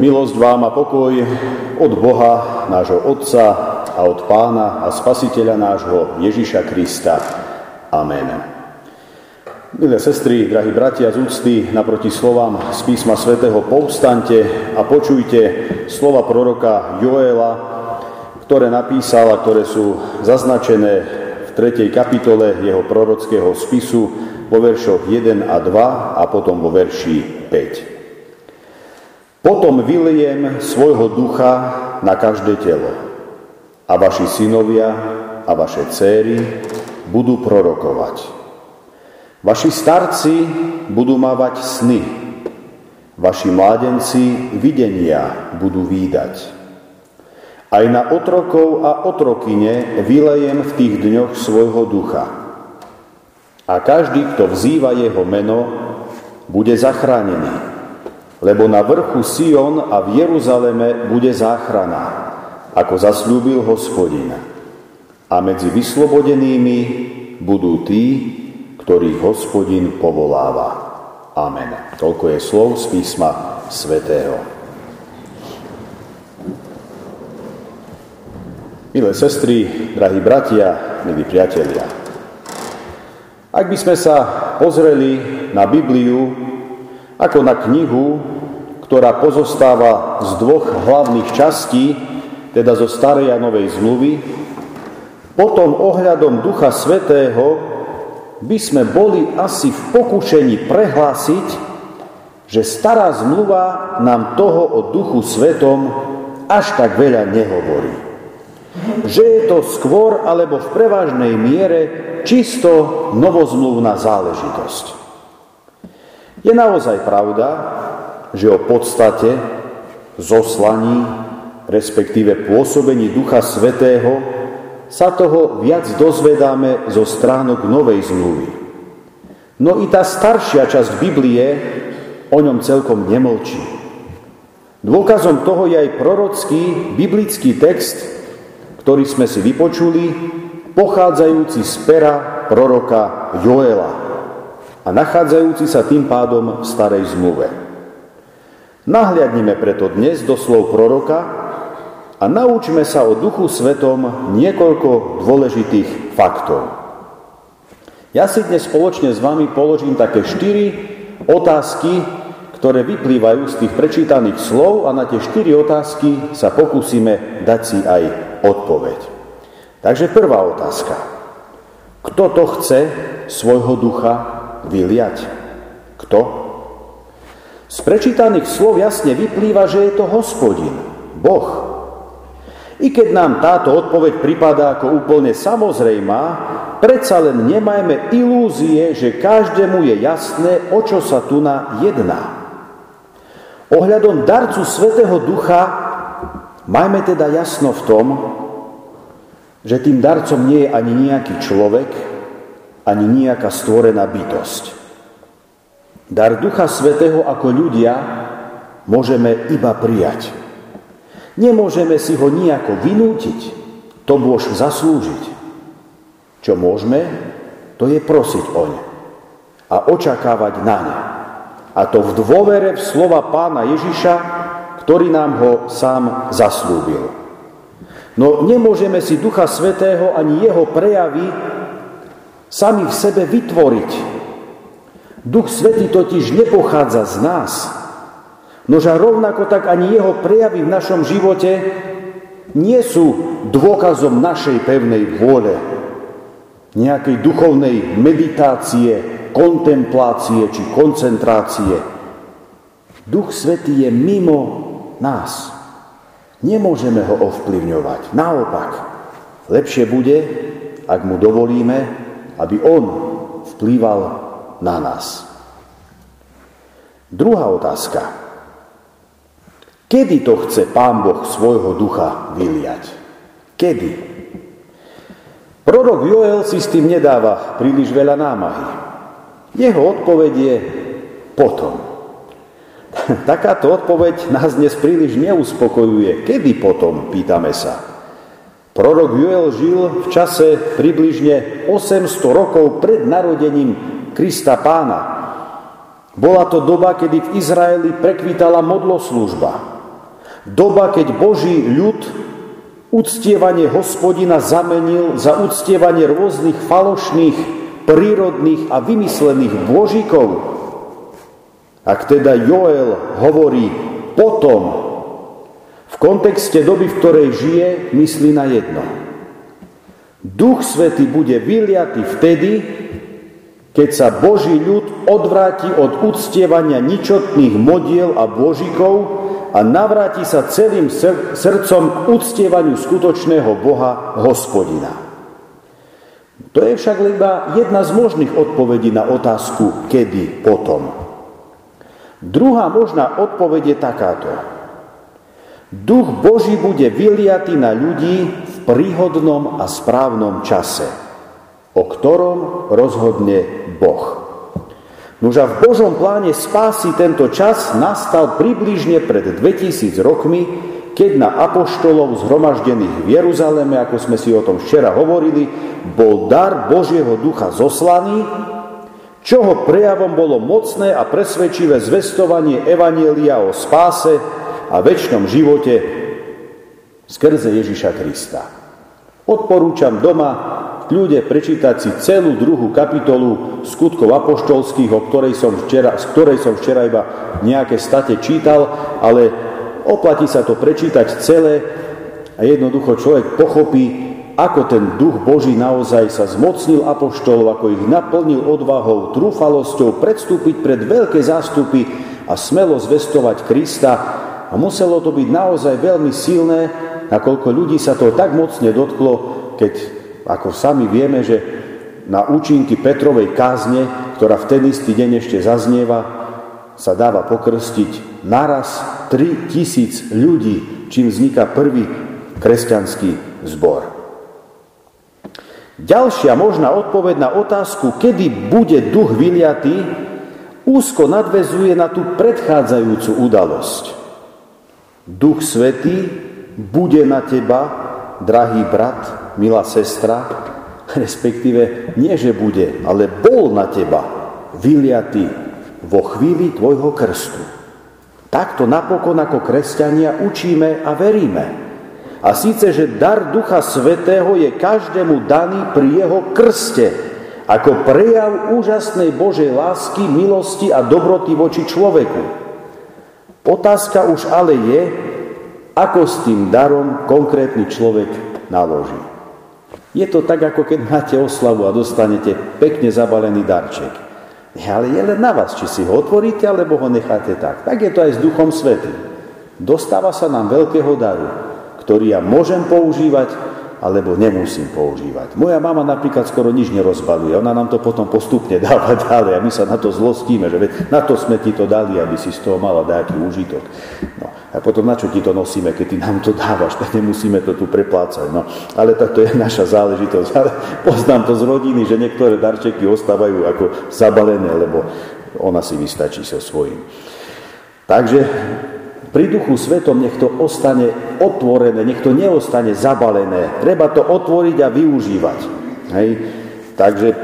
Milosť vám a pokoj od Boha, nášho Otca a od Pána a Spasiteľa nášho Ježiša Krista. Amen. Milé sestry, drahí bratia z úcty, naproti slovám z písma svätého povstante a počujte slova proroka Joela, ktoré napísal a ktoré sú zaznačené v 3. kapitole jeho prorockého spisu vo veršoch 1 a 2 a potom vo verši 5. Potom vyliem svojho ducha na každé telo a vaši synovia a vaše céry budú prorokovať. Vaši starci budú mávať sny, vaši mládenci videnia budú výdať. Aj na otrokov a otrokyne vylejem v tých dňoch svojho ducha. A každý, kto vzýva jeho meno, bude zachránený lebo na vrchu Sion a v Jeruzaleme bude záchrana, ako zasľúbil hospodin. A medzi vyslobodenými budú tí, ktorých hospodin povoláva. Amen. Toľko je slov z písma svätého. Milé sestry, drahí bratia, milí priatelia, ak by sme sa pozreli na Bibliu ako na knihu, ktorá pozostáva z dvoch hlavných častí, teda zo starej a novej zmluvy, potom ohľadom Ducha Svetého by sme boli asi v pokušení prehlásiť, že stará zmluva nám toho o Duchu Svetom až tak veľa nehovorí. Že je to skôr alebo v prevažnej miere čisto novozmluvná záležitosť. Je naozaj pravda, že o podstate zoslaní, respektíve pôsobení Ducha Svetého, sa toho viac dozvedáme zo stránok Novej zmluvy. No i tá staršia časť Biblie o ňom celkom nemlčí. Dôkazom toho je aj prorocký biblický text, ktorý sme si vypočuli, pochádzajúci z pera proroka Joela a nachádzajúci sa tým pádom v starej zmluve. Nahliadnime preto dnes do slov proroka a naučme sa o Duchu Svetom niekoľko dôležitých faktov. Ja si dnes spoločne s vami položím také štyri otázky, ktoré vyplývajú z tých prečítaných slov a na tie štyri otázky sa pokúsime dať si aj odpoveď. Takže prvá otázka. Kto to chce svojho ducha vyliať? Kto? Z prečítaných slov jasne vyplýva, že je to hospodin, Boh. I keď nám táto odpoveď pripadá ako úplne samozrejmá, predsa len nemajme ilúzie, že každému je jasné, o čo sa tu na jedná. Ohľadom darcu Svetého Ducha majme teda jasno v tom, že tým darcom nie je ani nejaký človek, ani nejaká stvorená bytosť. Dar Ducha Svetého ako ľudia môžeme iba prijať. Nemôžeme si ho nejako vynútiť, to môž zaslúžiť. Čo môžeme, to je prosiť oň a očakávať na ne. A to v dôvere v slova pána Ježiša, ktorý nám ho sám zaslúbil. No nemôžeme si Ducha Svetého ani jeho prejavy sami v sebe vytvoriť. Duch Svetý totiž nepochádza z nás. Nože rovnako tak ani jeho prejavy v našom živote nie sú dôkazom našej pevnej vôle, nejakej duchovnej meditácie, kontemplácie či koncentrácie. Duch Svetý je mimo nás. Nemôžeme ho ovplyvňovať. Naopak, lepšie bude, ak mu dovolíme, aby On vplýval na nás. Druhá otázka. Kedy to chce Pán Boh svojho ducha vyliať? Kedy? Prorok Joel si s tým nedáva príliš veľa námahy. Jeho odpoveď je potom. Takáto odpoveď nás dnes príliš neuspokojuje. Kedy potom, pýtame sa. Prorok Joel žil v čase približne 800 rokov pred narodením Krista pána. Bola to doba, kedy v Izraeli prekvítala modloslúžba. Doba, keď Boží ľud uctievanie hospodina zamenil za uctievanie rôznych falošných, prírodných a vymyslených božíkov. Ak teda Joel hovorí potom, v kontexte doby, v ktorej žije, myslí na jedno. Duch Svety bude vyliatý vtedy, keď sa Boží ľud odvráti od uctievania ničotných modiel a božikov a navráti sa celým srdcom k uctievaniu skutočného Boha, hospodina. To je však iba jedna z možných odpovedí na otázku, kedy potom. Druhá možná odpoveď je takáto. Duch Boží bude vyliatý na ľudí v príhodnom a správnom čase, o ktorom rozhodne Boh. Nože v Božom pláne spásy tento čas nastal približne pred 2000 rokmi, keď na apoštolov zhromaždených v Jeruzaleme, ako sme si o tom včera hovorili, bol dar Božieho ducha zoslaný, čoho prejavom bolo mocné a presvedčivé zvestovanie Evanielia o spáse a väčšnom živote skrze Ježiša Krista. Odporúčam doma kľude prečítať si celú druhú kapitolu skutkov apoštolských, o ktorej som včera, z ktorej som včera iba nejaké state čítal, ale oplatí sa to prečítať celé a jednoducho človek pochopí, ako ten duch Boží naozaj sa zmocnil apoštolov, ako ich naplnil odvahou, trúfalosťou predstúpiť pred veľké zástupy a smelo zvestovať Krista. A muselo to byť naozaj veľmi silné, nakoľko ľudí sa to tak mocne dotklo, keď ako sami vieme, že na účinky Petrovej kázne, ktorá v ten istý deň ešte zaznieva, sa dáva pokrstiť naraz 3000 ľudí, čím vzniká prvý kresťanský zbor. Ďalšia možná odpoveď na otázku, kedy bude duch vyliatý, úzko nadvezuje na tú predchádzajúcu udalosť. Duch Svetý bude na teba, drahý brat, milá sestra, respektíve nie, že bude, ale bol na teba vyliatý vo chvíli tvojho krstu. Takto napokon ako kresťania učíme a veríme. A síce, že dar Ducha Svetého je každému daný pri jeho krste, ako prejav úžasnej Božej lásky, milosti a dobroty voči človeku. Otázka už ale je, ako s tým darom konkrétny človek naloží. Je to tak, ako keď máte oslavu a dostanete pekne zabalený darček. Ale je len na vás, či si ho otvoríte, alebo ho necháte tak. Tak je to aj s Duchom Svetým. Dostáva sa nám veľkého daru, ktorý ja môžem používať, alebo nemusím používať. Moja mama napríklad skoro nič nerozbaluje, ona nám to potom postupne dáva ďalej a my sa na to zlostíme, že na to sme ti to dali, aby si z toho mala nejaký užitok. No, a potom na čo ti to nosíme, keď ty nám to dávaš, tak nemusíme to tu preplácať. No, ale to je naša záležitosť. Ale poznám to z rodiny, že niektoré darčeky ostávajú ako zabalené, lebo ona si vystačí so svojím. Takže pri duchu svetom nech to ostane otvorené, nech to neostane zabalené. Treba to otvoriť a využívať. Hej. Takže e,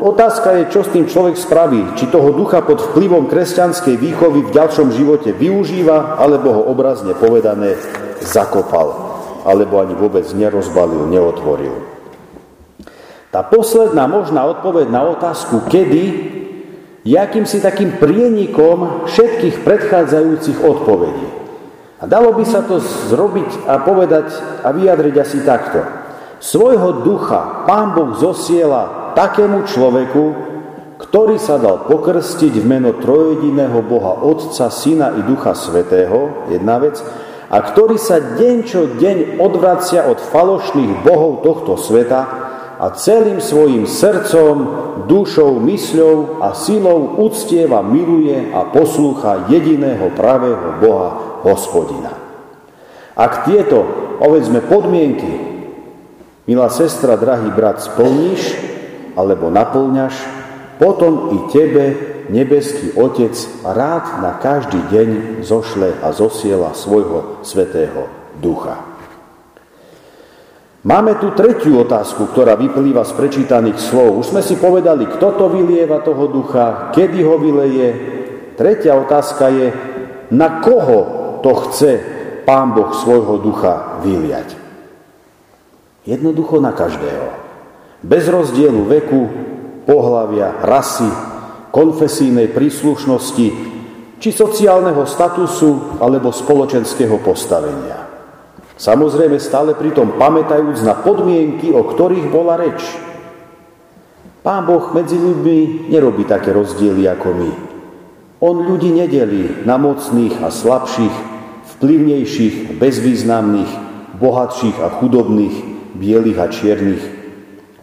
otázka je, čo s tým človek spraví. Či toho ducha pod vplyvom kresťanskej výchovy v ďalšom živote využíva, alebo ho obrazne povedané zakopal, alebo ani vôbec nerozbalil, neotvoril. Tá posledná možná odpoveď na otázku, kedy je akýmsi takým prienikom všetkých predchádzajúcich odpovedí. A dalo by sa to zrobiť a povedať a vyjadriť asi takto. Svojho ducha Pán Boh zosiela takému človeku, ktorý sa dal pokrstiť v meno trojediného Boha Otca, Syna i Ducha Svetého, jedna vec, a ktorý sa deň čo deň odvracia od falošných bohov tohto sveta a celým svojim srdcom, dušou, mysľou a silou uctieva, miluje a poslúcha jediného pravého Boha, hospodina. Ak tieto, povedzme, podmienky, milá sestra, drahý brat, splníš alebo naplňaš, potom i tebe nebeský Otec rád na každý deň zošle a zosiela svojho svetého ducha. Máme tu tretiu otázku, ktorá vyplýva z prečítaných slov. Už sme si povedali, kto to vylieva toho ducha, kedy ho vyleje. Tretia otázka je, na koho to chce Pán Boh svojho ducha vyliať. Jednoducho na každého. Bez rozdielu veku, pohlavia, rasy, konfesijnej príslušnosti, či sociálneho statusu alebo spoločenského postavenia. Samozrejme stále pritom pamätajúc na podmienky, o ktorých bola reč. Pán Boh medzi ľuďmi nerobí také rozdiely ako my. On ľudí nedelí na mocných a slabších, vplyvnejších, bezvýznamných, bohatších a chudobných, bielých a čiernych.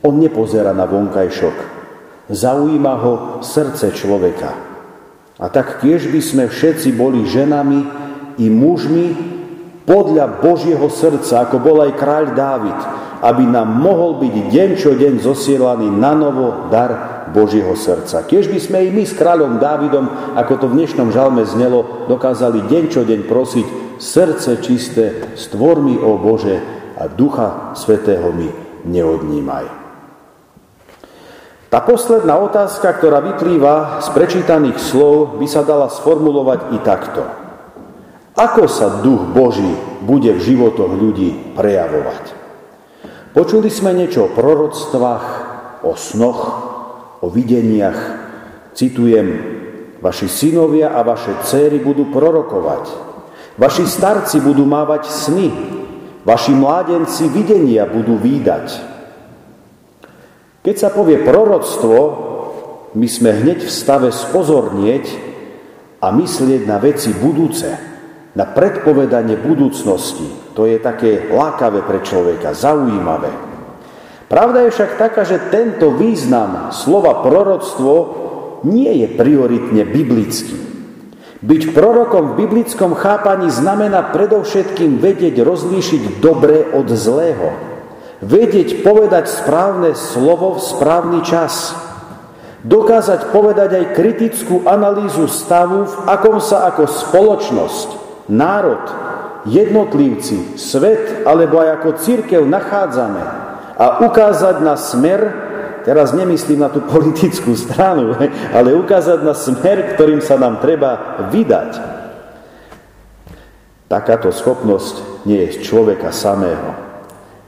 On nepozera na vonkajšok. Zaujíma ho srdce človeka. A tak tiež by sme všetci boli ženami i mužmi, podľa Božieho srdca, ako bol aj kráľ Dávid, aby nám mohol byť deň čo deň zosielaný na novo dar Božieho srdca. Kiež by sme i my s kráľom Dávidom, ako to v dnešnom žalme znelo, dokázali deň čo deň prosiť srdce čisté, stvor mi, o Bože, a ducha svetého mi neodnímaj. Tá posledná otázka, ktorá vyplýva z prečítaných slov, by sa dala sformulovať i takto. Ako sa duch Boží bude v životoch ľudí prejavovať? Počuli sme niečo o proroctvách, o snoch, o videniach. Citujem, vaši synovia a vaše céry budú prorokovať. Vaši starci budú mávať sny. Vaši mládenci videnia budú výdať. Keď sa povie proroctvo, my sme hneď v stave spozornieť a myslieť na veci budúce na predpovedanie budúcnosti. To je také lákavé pre človeka, zaujímavé. Pravda je však taká, že tento význam slova proroctvo nie je prioritne biblický. Byť prorokom v biblickom chápaní znamená predovšetkým vedieť rozlíšiť dobré od zlého. Vedieť povedať správne slovo v správny čas. Dokázať povedať aj kritickú analýzu stavu, v akom sa ako spoločnosť národ, jednotlivci, svet alebo aj ako církev nachádzame a ukázať na smer, teraz nemyslím na tú politickú stranu, ale ukázať na smer, ktorým sa nám treba vydať. Takáto schopnosť nie je človeka samého.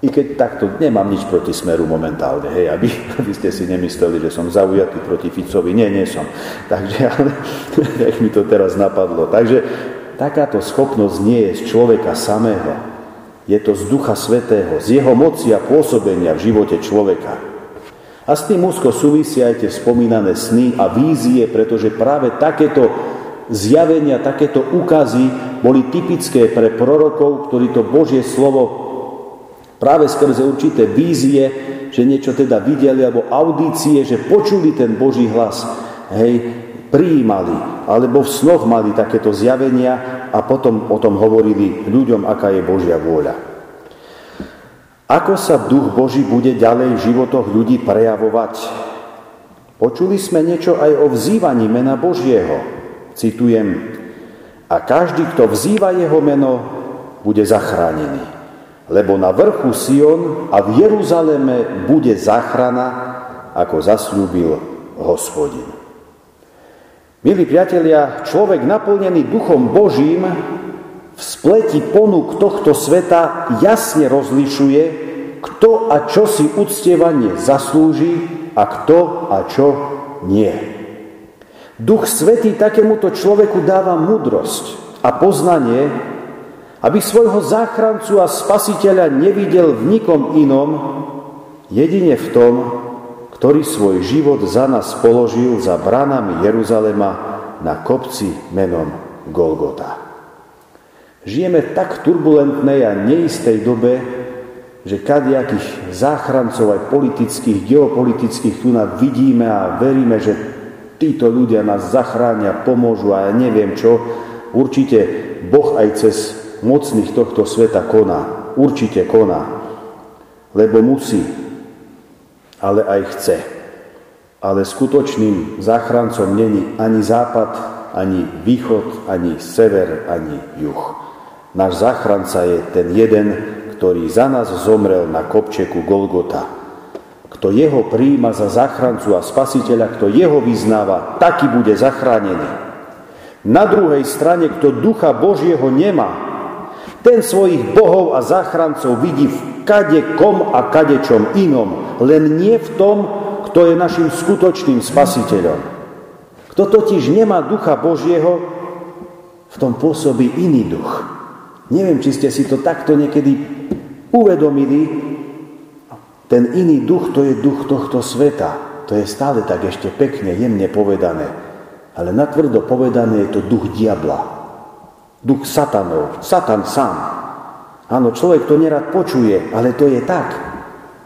I keď takto nemám nič proti smeru momentálne, hej, aby, aby ste si nemysleli, že som zaujatý proti Ficovi. Nie, nie som. Takže, ale jak mi to teraz napadlo. Takže Takáto schopnosť nie je z človeka samého. Je to z Ducha Svetého, z jeho moci a pôsobenia v živote človeka. A s tým úzko súvisia aj tie spomínané sny a vízie, pretože práve takéto zjavenia, takéto úkazy boli typické pre prorokov, ktorí to Božie slovo práve skrze určité vízie, že niečo teda videli, alebo audície, že počuli ten Boží hlas, hej, prijímali, alebo v snoch mali takéto zjavenia a potom o tom hovorili ľuďom, aká je Božia vôľa. Ako sa duch Boží bude ďalej v životoch ľudí prejavovať? Počuli sme niečo aj o vzývaní mena Božieho. Citujem, a každý, kto vzýva jeho meno, bude zachránený. Lebo na vrchu Sion a v Jeruzaleme bude záchrana, ako zasľúbil hospodin. Milí priatelia, človek naplnený duchom Božím v spleti ponúk tohto sveta jasne rozlišuje, kto a čo si uctievanie zaslúži a kto a čo nie. Duch Svetý takémuto človeku dáva mudrosť a poznanie, aby svojho záchrancu a spasiteľa nevidel v nikom inom, jedine v tom, ktorý svoj život za nás položil za branami Jeruzalema na kopci menom Golgota. Žijeme tak turbulentnej a neistej dobe, že kadiakých záchrancov aj politických, geopolitických tu vidíme a veríme, že títo ľudia nás zachránia, pomôžu a ja neviem čo. Určite Boh aj cez mocných tohto sveta koná. Určite koná. Lebo musí ale aj chce. Ale skutočným záchrancom není ani západ, ani východ, ani sever, ani juh. Náš záchranca je ten jeden, ktorý za nás zomrel na kopčeku Golgota. Kto jeho príjima za záchrancu a spasiteľa, kto jeho vyznáva, taký bude zachránený. Na druhej strane, kto ducha Božieho nemá, ten svojich bohov a záchrancov vidí v kade kom a kadečom inom, len nie v tom, kto je našim skutočným spasiteľom. Kto totiž nemá ducha Božieho, v tom pôsobí iný duch. Neviem, či ste si to takto niekedy uvedomili. Ten iný duch, to je duch tohto sveta. To je stále tak ešte pekne, jemne povedané. Ale natvrdo povedané je to duch diabla. Duch satanov. Satan sám. Áno, človek to nerad počuje, ale to je tak.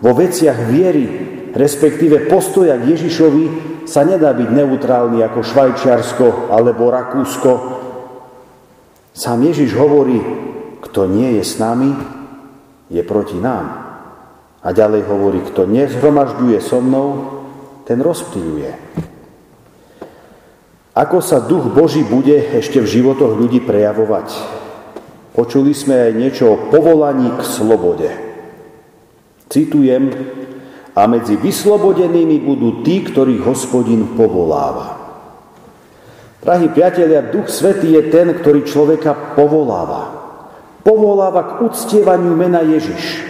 Vo veciach viery, respektíve postoja k Ježišovi, sa nedá byť neutrálny ako Švajčiarsko alebo Rakúsko. Sám Ježiš hovorí, kto nie je s nami, je proti nám. A ďalej hovorí, kto nezhromažďuje so mnou, ten rozptýľuje. Ako sa duch Boží bude ešte v životoch ľudí prejavovať? Počuli sme aj niečo o povolaní k slobode. Citujem, a medzi vyslobodenými budú tí, ktorých hospodin povoláva. Drahí priatelia, Duch Svetý je ten, ktorý človeka povoláva povoláva k uctievaniu mena Ježiš.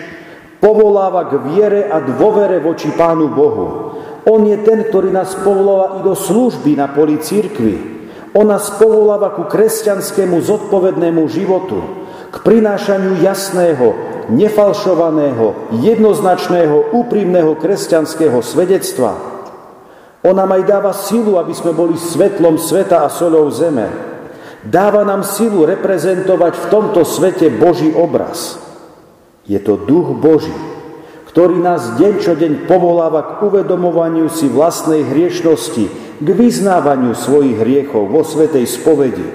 Povoláva k viere a dôvere voči Pánu Bohu. On je ten, ktorý nás povoláva i do služby na poli církvy. On nás povoláva ku kresťanskému zodpovednému životu, k prinášaniu jasného, nefalšovaného, jednoznačného, úprimného kresťanského svedectva. On nám aj dáva silu, aby sme boli svetlom sveta a solou zeme. Dáva nám silu reprezentovať v tomto svete Boží obraz. Je to duch Boží, ktorý nás deň čo deň povoláva k uvedomovaniu si vlastnej hriešnosti, k vyznávaniu svojich hriechov vo svetej spovedi.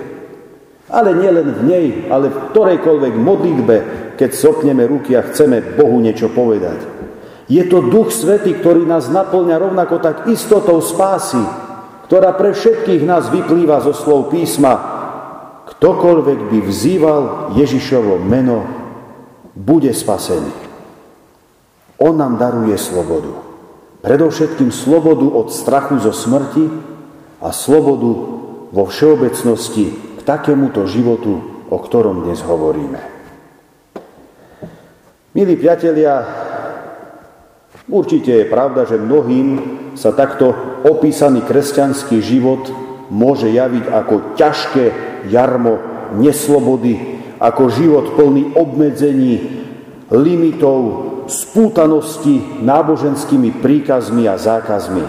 Ale nielen v nej, ale v ktorejkoľvek modlitbe, keď sopneme ruky a chceme Bohu niečo povedať. Je to Duch Svetý, ktorý nás naplňa rovnako tak istotou spásy, ktorá pre všetkých nás vyplýva zo slov písma, Ktokoľvek by vzýval Ježišovo meno, bude spasený. On nám daruje slobodu. Predovšetkým slobodu od strachu zo smrti a slobodu vo všeobecnosti k takémuto životu, o ktorom dnes hovoríme. Milí priatelia, určite je pravda, že mnohým sa takto opísaný kresťanský život môže javiť ako ťažké jarmo neslobody, ako život plný obmedzení, limitov, spútanosti náboženskými príkazmi a zákazmi.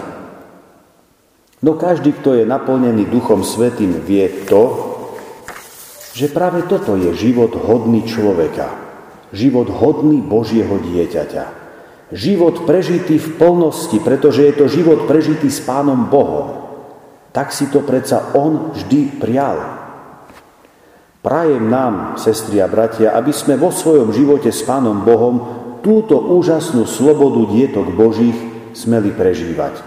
No každý, kto je naplnený Duchom Svetým, vie to, že práve toto je život hodný človeka. Život hodný Božieho dieťaťa. Život prežitý v plnosti, pretože je to život prežitý s Pánom Bohom. Tak si to predsa On vždy prial. Prajem nám, sestri a bratia, aby sme vo svojom živote s Pánom Bohom túto úžasnú slobodu dietok Božích smeli prežívať.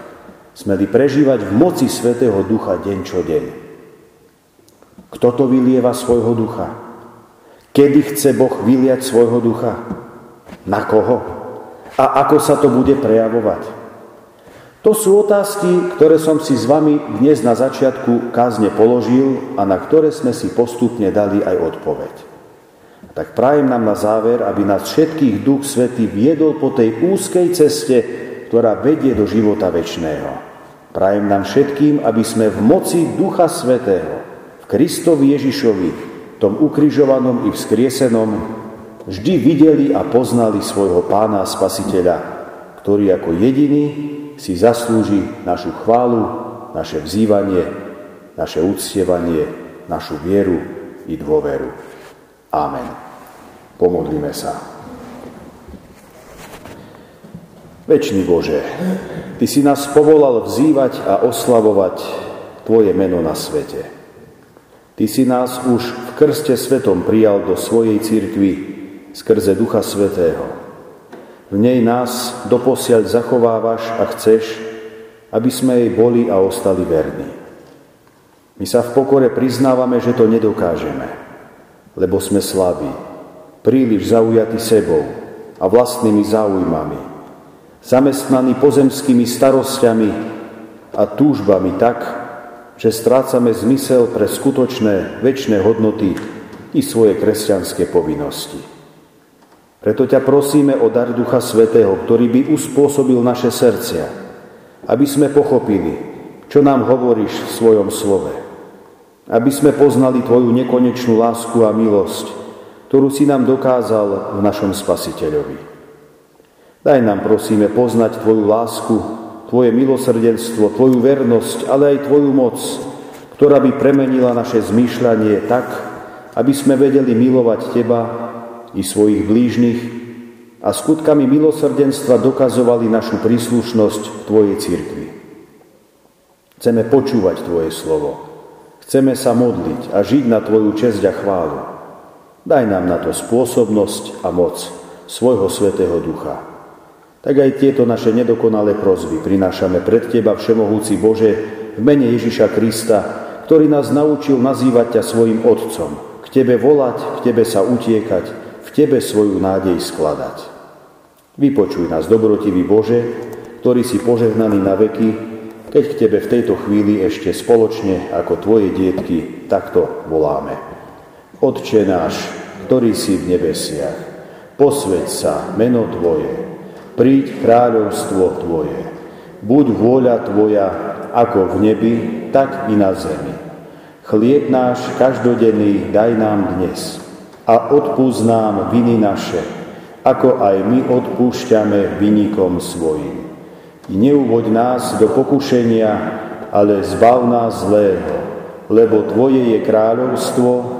Smeli prežívať v moci Svetého Ducha deň čo deň. Kto to vylieva svojho ducha? Kedy chce Boh vyliať svojho ducha? Na koho? A ako sa to bude prejavovať? To sú otázky, ktoré som si s vami dnes na začiatku kázne položil a na ktoré sme si postupne dali aj odpoveď. Tak prajem nám na záver, aby nás všetkých Duch Svetý viedol po tej úzkej ceste, ktorá vedie do života väčšného. Prajem nám všetkým, aby sme v moci Ducha Svetého, v Kristovi Ježišovi, tom ukrižovanom i vzkriesenom, vždy videli a poznali svojho pána a spasiteľa, ktorý ako jediný si zaslúži našu chválu, naše vzývanie, naše uctievanie, našu vieru i dôveru. Amen. Pomodlíme sa. Večný Bože, Ty si nás povolal vzývať a oslavovať Tvoje meno na svete. Ty si nás už v krste svetom prijal do svojej církvy skrze Ducha Svetého. V nej nás doposiaľ zachovávaš a chceš, aby sme jej boli a ostali verní. My sa v pokore priznávame, že to nedokážeme, lebo sme slabí. Príliš zaujatí sebou a vlastnými záujmami, zamestnaní pozemskými starosťami a túžbami tak, že strácame zmysel pre skutočné väčšie hodnoty i svoje kresťanské povinnosti. Preto ťa prosíme o dar Ducha Svetého, ktorý by uspôsobil naše srdcia, aby sme pochopili, čo nám hovoríš v svojom slove. Aby sme poznali Tvoju nekonečnú lásku a milosť, ktorú si nám dokázal v našom Spasiteľovi. Daj nám, prosíme, poznať Tvoju lásku, Tvoje milosrdenstvo, Tvoju vernosť, ale aj Tvoju moc, ktorá by premenila naše zmýšľanie tak, aby sme vedeli milovať Teba i svojich blížnych a skutkami milosrdenstva dokazovali našu príslušnosť Tvojej cirkvi. Chceme počúvať Tvoje slovo. Chceme sa modliť a žiť na Tvoju česť a chválu. Daj nám na to spôsobnosť a moc svojho Svetého Ducha. Tak aj tieto naše nedokonalé prozby prinášame pred Teba, Všemohúci Bože, v mene Ježiša Krista, ktorý nás naučil nazývať ťa svojim Otcom, k Tebe volať, k Tebe sa utiekať, Tebe svoju nádej skladať. Vypočuj nás, dobrotivý Bože, ktorý si požehnaný na veky, keď k Tebe v tejto chvíli ešte spoločne ako Tvoje dietky takto voláme. Otče náš, ktorý si v nebesiach, posveď sa meno Tvoje, príď kráľovstvo Tvoje, buď vôľa Tvoja ako v nebi, tak i na zemi. Chlieb náš každodenný daj nám dnes a odpúsť nám viny naše, ako aj my odpúšťame vynikom svojim. I neuvoď nás do pokušenia, ale zbav nás zlého, lebo Tvoje je kráľovstvo,